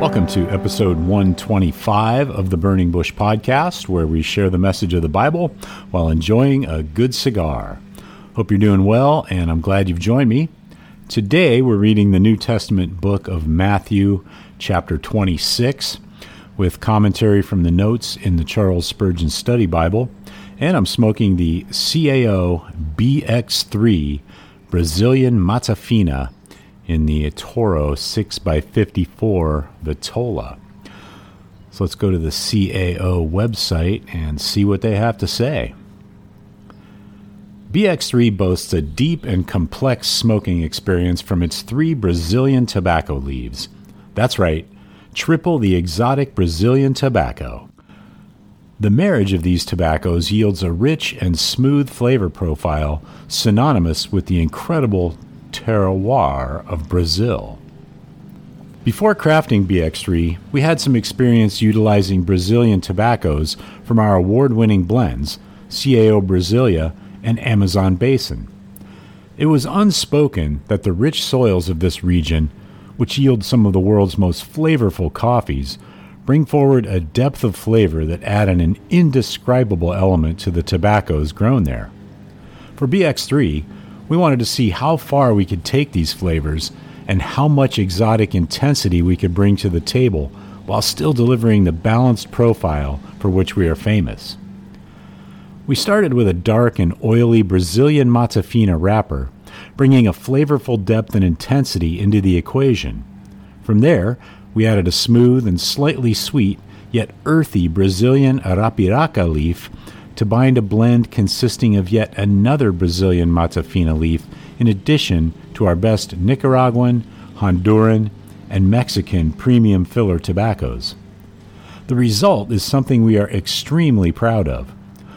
Welcome to episode 125 of the Burning Bush Podcast, where we share the message of the Bible while enjoying a good cigar. Hope you're doing well, and I'm glad you've joined me. Today, we're reading the New Testament book of Matthew, chapter 26, with commentary from the notes in the Charles Spurgeon Study Bible, and I'm smoking the CAO BX3 Brazilian Mata Fina in the Toro 6x54 Vitola. So let's go to the CAO website and see what they have to say. BX3 boasts a deep and complex smoking experience from its three Brazilian tobacco leaves. That's right, triple the exotic Brazilian tobacco. The marriage of these tobaccos yields a rich and smooth flavor profile synonymous with the incredible terroir of Brazil. Before crafting BX3, we had some experience utilizing Brazilian tobaccos from our award winning blends, CAO Brasilia and Amazon Basin. It was unspoken that the rich soils of this region, which yield some of the world's most flavorful coffees, bring forward a depth of flavor that add an indescribable element to the tobaccos grown there. For BX3, we wanted to see how far we could take these flavors and how much exotic intensity we could bring to the table while still delivering the balanced profile for which we are famous. We started with a dark and oily Brazilian Mata Fina wrapper, bringing a flavorful depth and intensity into the equation. From there, we added a smooth and slightly sweet, yet earthy Brazilian Arapiraca leaf to bind a blend consisting of yet another Brazilian Mata Fina leaf, in addition to our best Nicaraguan, Honduran, and Mexican premium filler tobaccos. The result is something we are extremely proud of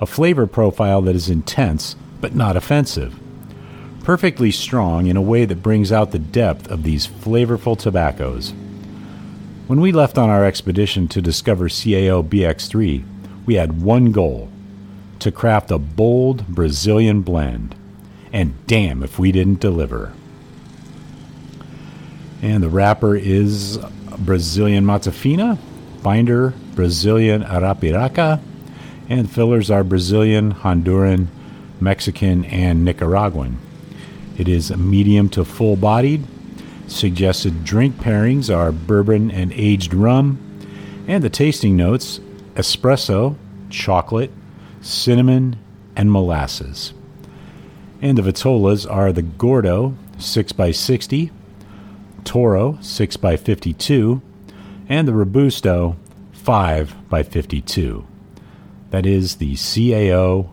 a flavor profile that is intense but not offensive. Perfectly strong in a way that brings out the depth of these flavorful tobaccos. When we left on our expedition to discover CAO BX3, we had one goal to craft a bold Brazilian blend. And damn if we didn't deliver. And the wrapper is Brazilian Mata Fina, binder Brazilian Arapiraca, and fillers are Brazilian, Honduran, Mexican, and Nicaraguan. It is medium to full bodied. Suggested drink pairings are bourbon and aged rum, and the tasting notes espresso, chocolate, cinnamon, and molasses. And the vitolas are the Gordo 6x60, Toro 6x52, and the Robusto 5x52. That is the CAO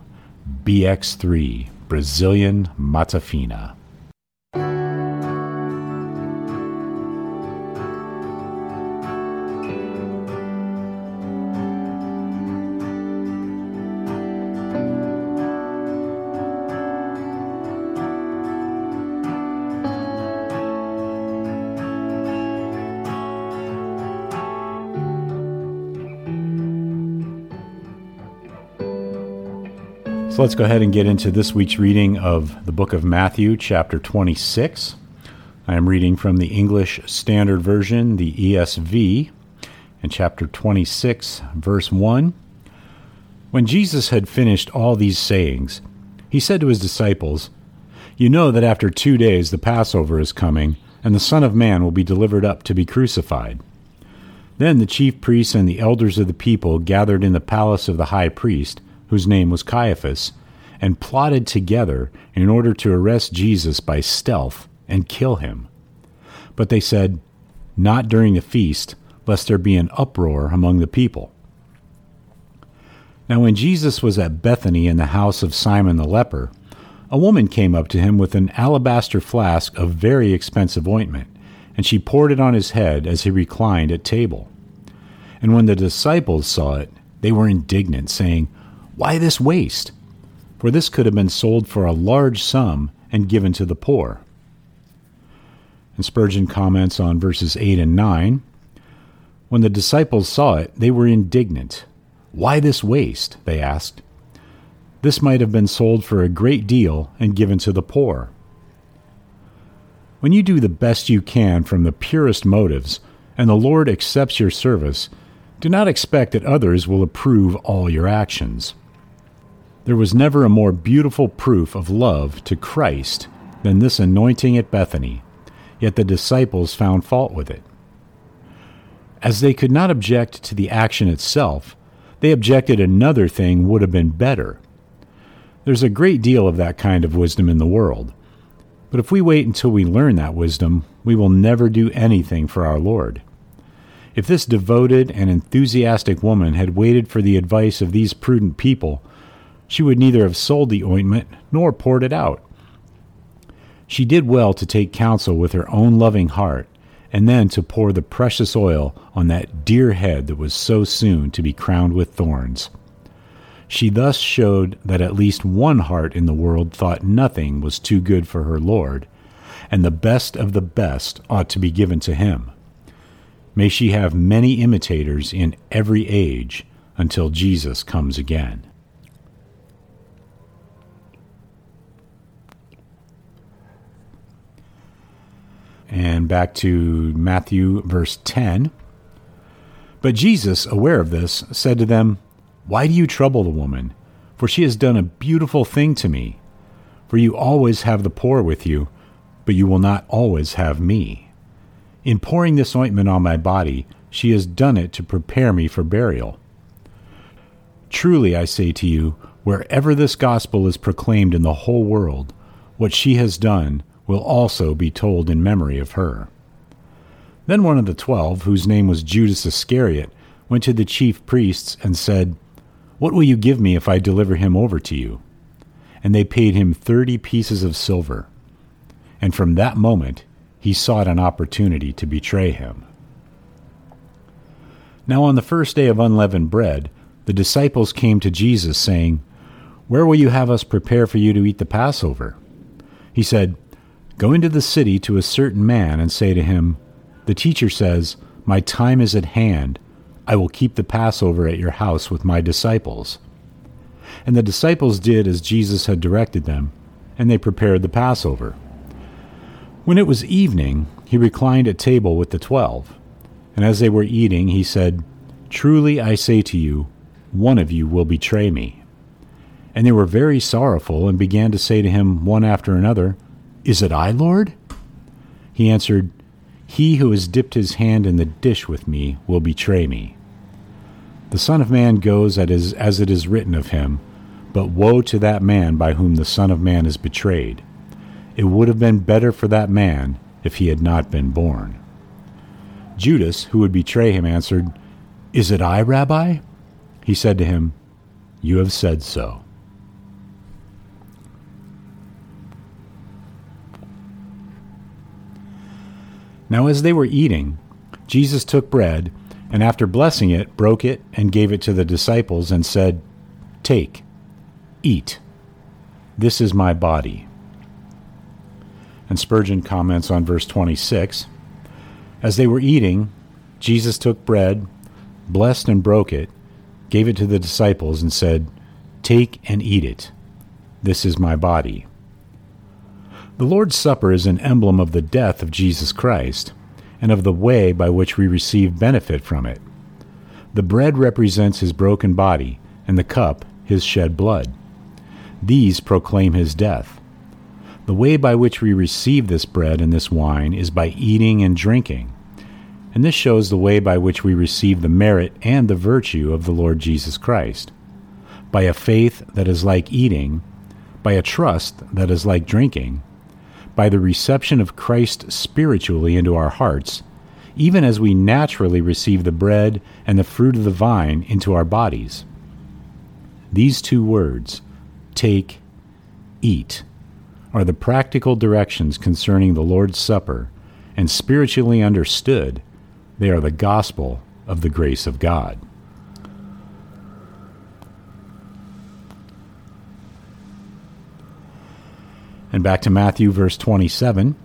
BX3 Brazilian Mata So let's go ahead and get into this week's reading of the book of Matthew, chapter 26. I am reading from the English Standard Version, the ESV, in chapter 26, verse 1. When Jesus had finished all these sayings, he said to his disciples, You know that after two days the Passover is coming, and the Son of Man will be delivered up to be crucified. Then the chief priests and the elders of the people gathered in the palace of the high priest whose name was Caiaphas, and plotted together in order to arrest Jesus by stealth and kill him. But they said, Not during the feast, lest there be an uproar among the people. Now, when Jesus was at Bethany in the house of Simon the leper, a woman came up to him with an alabaster flask of very expensive ointment, and she poured it on his head as he reclined at table. And when the disciples saw it, they were indignant, saying, why this waste? For this could have been sold for a large sum and given to the poor. And Spurgeon comments on verses 8 and 9. When the disciples saw it, they were indignant. Why this waste? They asked. This might have been sold for a great deal and given to the poor. When you do the best you can from the purest motives, and the Lord accepts your service, do not expect that others will approve all your actions. There was never a more beautiful proof of love to Christ than this anointing at Bethany, yet the disciples found fault with it. As they could not object to the action itself, they objected another thing would have been better. There's a great deal of that kind of wisdom in the world. But if we wait until we learn that wisdom, we will never do anything for our Lord. If this devoted and enthusiastic woman had waited for the advice of these prudent people, she would neither have sold the ointment nor poured it out. She did well to take counsel with her own loving heart, and then to pour the precious oil on that dear head that was so soon to be crowned with thorns. She thus showed that at least one heart in the world thought nothing was too good for her Lord, and the best of the best ought to be given to him. May she have many imitators in every age until Jesus comes again. And back to Matthew, verse 10. But Jesus, aware of this, said to them, Why do you trouble the woman? For she has done a beautiful thing to me. For you always have the poor with you, but you will not always have me. In pouring this ointment on my body, she has done it to prepare me for burial. Truly, I say to you, wherever this gospel is proclaimed in the whole world, what she has done will also be told in memory of her. Then one of the twelve, whose name was Judas Iscariot, went to the chief priests and said, What will you give me if I deliver him over to you? And they paid him thirty pieces of silver. And from that moment he sought an opportunity to betray him. Now on the first day of unleavened bread, the disciples came to Jesus, saying, Where will you have us prepare for you to eat the Passover? He said, Go into the city to a certain man and say to him, The teacher says, My time is at hand. I will keep the Passover at your house with my disciples. And the disciples did as Jesus had directed them, and they prepared the Passover. When it was evening, he reclined at table with the twelve. And as they were eating, he said, Truly I say to you, one of you will betray me. And they were very sorrowful, and began to say to him one after another, is it I, Lord? He answered, He who has dipped his hand in the dish with me will betray me. The Son of Man goes as it is written of him, but woe to that man by whom the Son of Man is betrayed. It would have been better for that man if he had not been born. Judas, who would betray him, answered, Is it I, Rabbi? He said to him, You have said so. Now, as they were eating, Jesus took bread, and after blessing it, broke it, and gave it to the disciples, and said, Take, eat. This is my body. And Spurgeon comments on verse 26 As they were eating, Jesus took bread, blessed and broke it, gave it to the disciples, and said, Take and eat it. This is my body. The Lord's Supper is an emblem of the death of Jesus Christ and of the way by which we receive benefit from it. The bread represents his broken body, and the cup his shed blood. These proclaim his death. The way by which we receive this bread and this wine is by eating and drinking. And this shows the way by which we receive the merit and the virtue of the Lord Jesus Christ. By a faith that is like eating, by a trust that is like drinking, by the reception of Christ spiritually into our hearts, even as we naturally receive the bread and the fruit of the vine into our bodies. These two words, take, eat, are the practical directions concerning the Lord's Supper, and spiritually understood, they are the gospel of the grace of God. And back to Matthew, verse 27.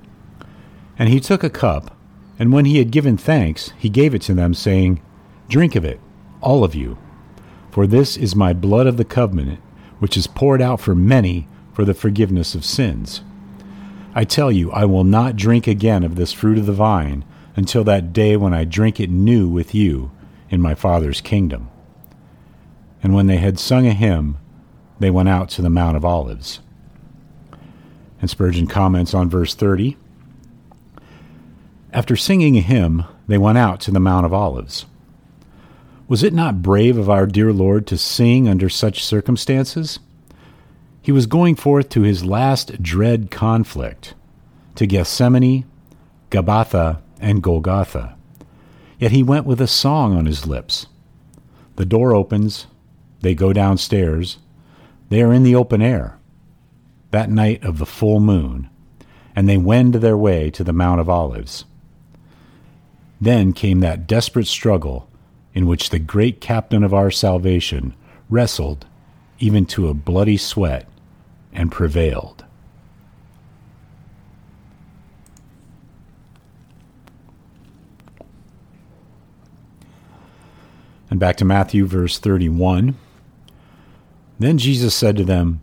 And he took a cup, and when he had given thanks, he gave it to them, saying, Drink of it, all of you, for this is my blood of the covenant, which is poured out for many for the forgiveness of sins. I tell you, I will not drink again of this fruit of the vine until that day when I drink it new with you in my Father's kingdom. And when they had sung a hymn, they went out to the Mount of Olives. And Spurgeon comments on verse 30. After singing a hymn, they went out to the Mount of Olives. Was it not brave of our dear Lord to sing under such circumstances? He was going forth to his last dread conflict, to Gethsemane, Gabbatha, and Golgotha. Yet he went with a song on his lips. The door opens, they go downstairs, they are in the open air that night of the full moon, and they wend their way to the Mount of Olives. Then came that desperate struggle in which the great captain of our salvation wrestled even to a bloody sweat and prevailed. And back to Matthew, verse 31. Then Jesus said to them,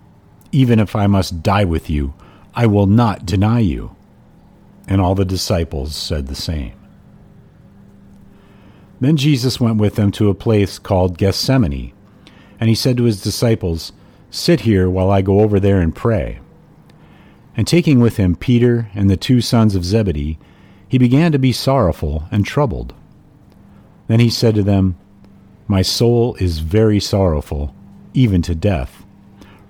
even if I must die with you, I will not deny you. And all the disciples said the same. Then Jesus went with them to a place called Gethsemane, and he said to his disciples, Sit here while I go over there and pray. And taking with him Peter and the two sons of Zebedee, he began to be sorrowful and troubled. Then he said to them, My soul is very sorrowful, even to death.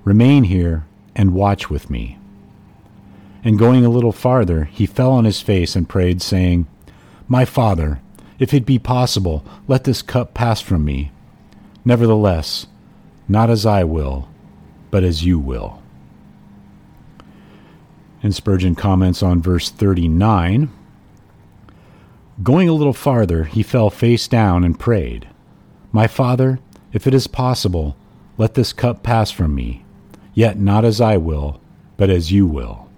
Remain here and watch with me. And going a little farther, he fell on his face and prayed, saying, My Father, if it be possible, let this cup pass from me. Nevertheless, not as I will, but as you will. And Spurgeon comments on verse 39 Going a little farther, he fell face down and prayed, My Father, if it is possible, let this cup pass from me. Yet not as I will, but as you will.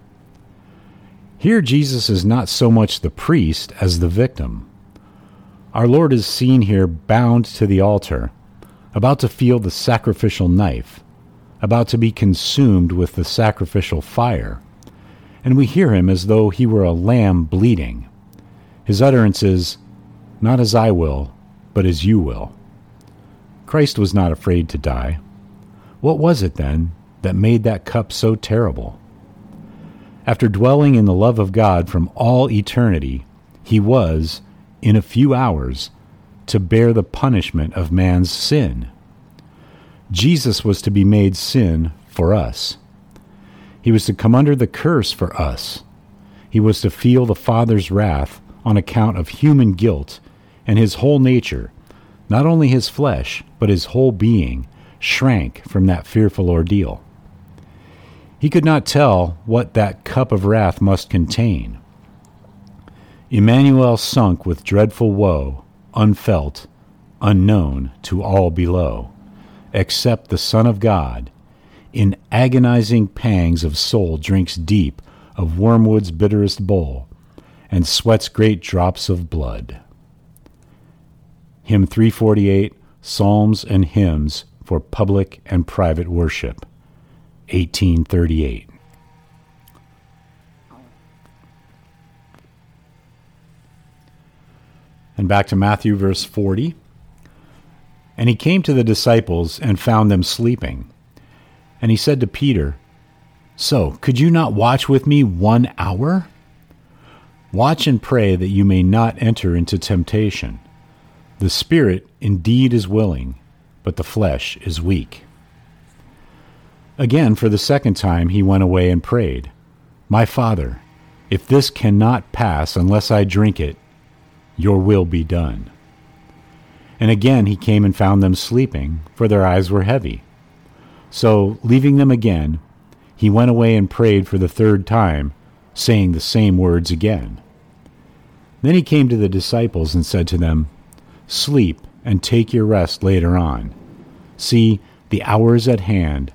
Here, Jesus is not so much the priest as the victim. Our Lord is seen here bound to the altar, about to feel the sacrificial knife, about to be consumed with the sacrificial fire, and we hear him as though he were a lamb bleeding. His utterance is, Not as I will, but as you will. Christ was not afraid to die. What was it, then, that made that cup so terrible. After dwelling in the love of God from all eternity, he was, in a few hours, to bear the punishment of man's sin. Jesus was to be made sin for us. He was to come under the curse for us. He was to feel the Father's wrath on account of human guilt, and his whole nature, not only his flesh, but his whole being, shrank from that fearful ordeal. He could not tell what that cup of wrath must contain. Emmanuel sunk with dreadful woe, unfelt, unknown to all below, except the Son of God, in agonizing pangs of soul drinks deep of wormwood's bitterest bowl, and sweats great drops of blood. Hymn 348 Psalms and Hymns for Public and Private Worship, 1838. And back to Matthew, verse 40. And he came to the disciples and found them sleeping. And he said to Peter, So, could you not watch with me one hour? Watch and pray that you may not enter into temptation. The spirit indeed is willing, but the flesh is weak. Again, for the second time, he went away and prayed, My Father, if this cannot pass unless I drink it, your will be done. And again he came and found them sleeping, for their eyes were heavy. So, leaving them again, he went away and prayed for the third time, saying the same words again. Then he came to the disciples and said to them, Sleep and take your rest later on. See, the hour is at hand,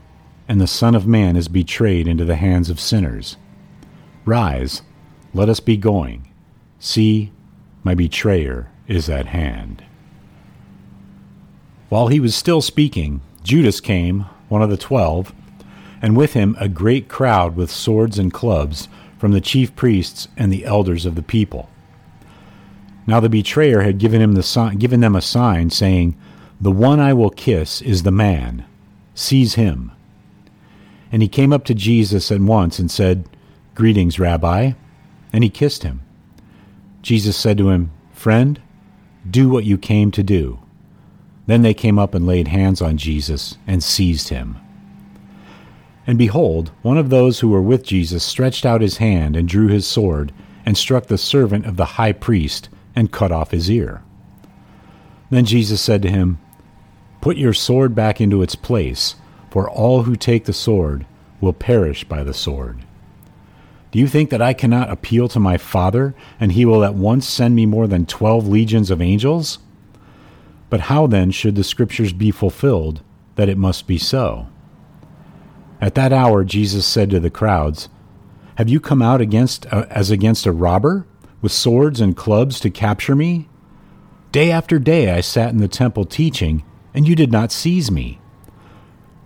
and the Son of Man is betrayed into the hands of sinners. Rise, let us be going. See, my betrayer is at hand. While he was still speaking, Judas came, one of the twelve, and with him a great crowd with swords and clubs from the chief priests and the elders of the people. Now the betrayer had given him the given them a sign, saying, "The one I will kiss is the man. Seize him." And he came up to Jesus at once and said, "Greetings, Rabbi," and he kissed him. Jesus said to him, Friend, do what you came to do. Then they came up and laid hands on Jesus and seized him. And behold, one of those who were with Jesus stretched out his hand and drew his sword and struck the servant of the high priest and cut off his ear. Then Jesus said to him, Put your sword back into its place, for all who take the sword will perish by the sword. Do you think that I cannot appeal to my Father, and he will at once send me more than twelve legions of angels? But how then should the Scriptures be fulfilled that it must be so? At that hour Jesus said to the crowds, Have you come out against uh, as against a robber, with swords and clubs to capture me? Day after day I sat in the temple teaching, and you did not seize me.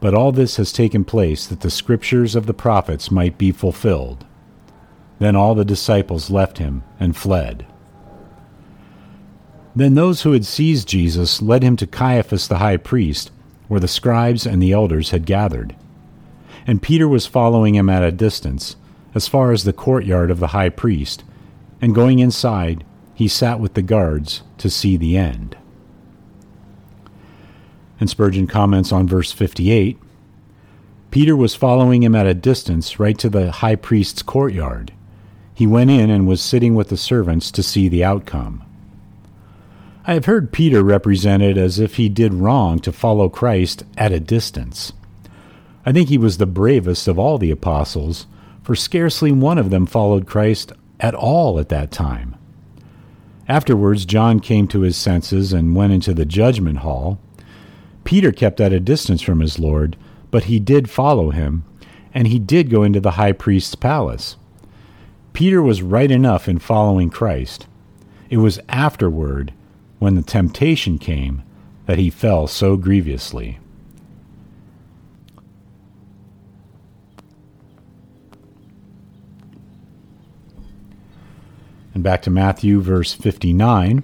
But all this has taken place that the Scriptures of the prophets might be fulfilled. Then all the disciples left him and fled. Then those who had seized Jesus led him to Caiaphas the high priest, where the scribes and the elders had gathered. And Peter was following him at a distance, as far as the courtyard of the high priest, and going inside, he sat with the guards to see the end. And Spurgeon comments on verse 58 Peter was following him at a distance right to the high priest's courtyard he went in and was sitting with the servants to see the outcome. I have heard Peter represented as if he did wrong to follow Christ at a distance. I think he was the bravest of all the apostles, for scarcely one of them followed Christ at all at that time. Afterwards, John came to his senses and went into the judgment hall. Peter kept at a distance from his Lord, but he did follow him, and he did go into the high priest's palace. Peter was right enough in following Christ. It was afterward, when the temptation came, that he fell so grievously. And back to Matthew, verse 59.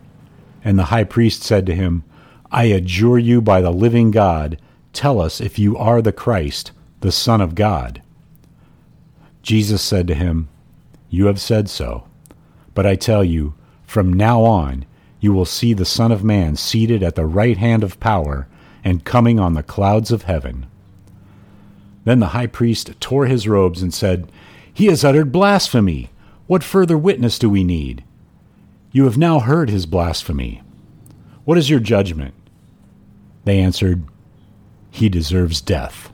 And the high priest said to him, I adjure you by the living God, tell us if you are the Christ, the Son of God? Jesus said to him, You have said so. But I tell you, from now on, you will see the Son of Man seated at the right hand of power and coming on the clouds of heaven. Then the high priest tore his robes and said, He has uttered blasphemy. What further witness do we need? You have now heard his blasphemy. What is your judgment? They answered, He deserves death.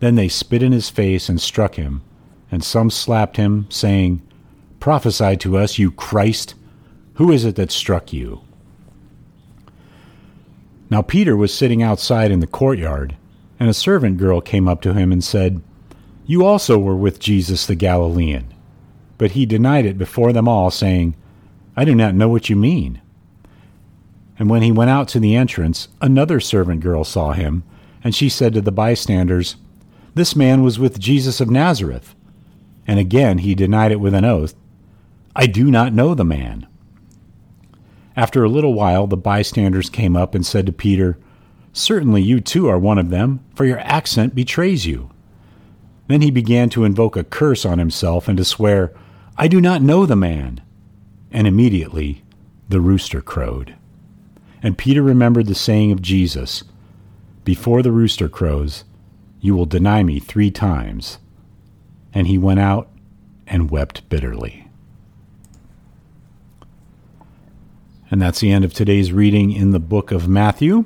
Then they spit in his face and struck him, and some slapped him, saying, Prophesy to us, you Christ. Who is it that struck you? Now Peter was sitting outside in the courtyard, and a servant girl came up to him and said, You also were with Jesus the Galilean. But he denied it before them all, saying, I do not know what you mean. And when he went out to the entrance, another servant girl saw him, and she said to the bystanders, This man was with Jesus of Nazareth. And again he denied it with an oath, I do not know the man. After a little while, the bystanders came up and said to Peter, Certainly you too are one of them, for your accent betrays you. Then he began to invoke a curse on himself and to swear, I do not know the man. And immediately the rooster crowed. And Peter remembered the saying of Jesus Before the rooster crows, you will deny me three times. And he went out and wept bitterly. And that's the end of today's reading in the book of Matthew.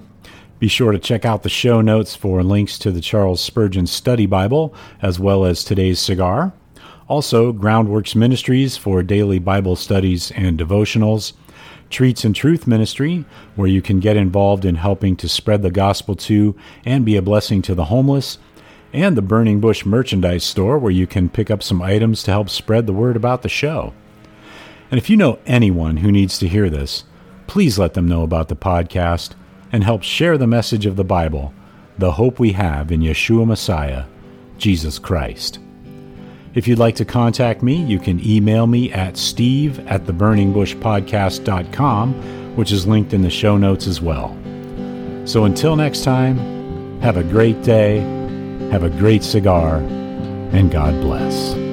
Be sure to check out the show notes for links to the Charles Spurgeon Study Bible, as well as today's cigar. Also, Groundworks Ministries for daily Bible studies and devotionals. Treats and Truth Ministry, where you can get involved in helping to spread the gospel to and be a blessing to the homeless. And the Burning Bush Merchandise Store, where you can pick up some items to help spread the word about the show. And if you know anyone who needs to hear this, please let them know about the podcast and help share the message of the Bible, the hope we have in Yeshua Messiah, Jesus Christ. If you'd like to contact me, you can email me at steve at theburningbushpodcast.com, which is linked in the show notes as well. So until next time, have a great day, have a great cigar, and God bless.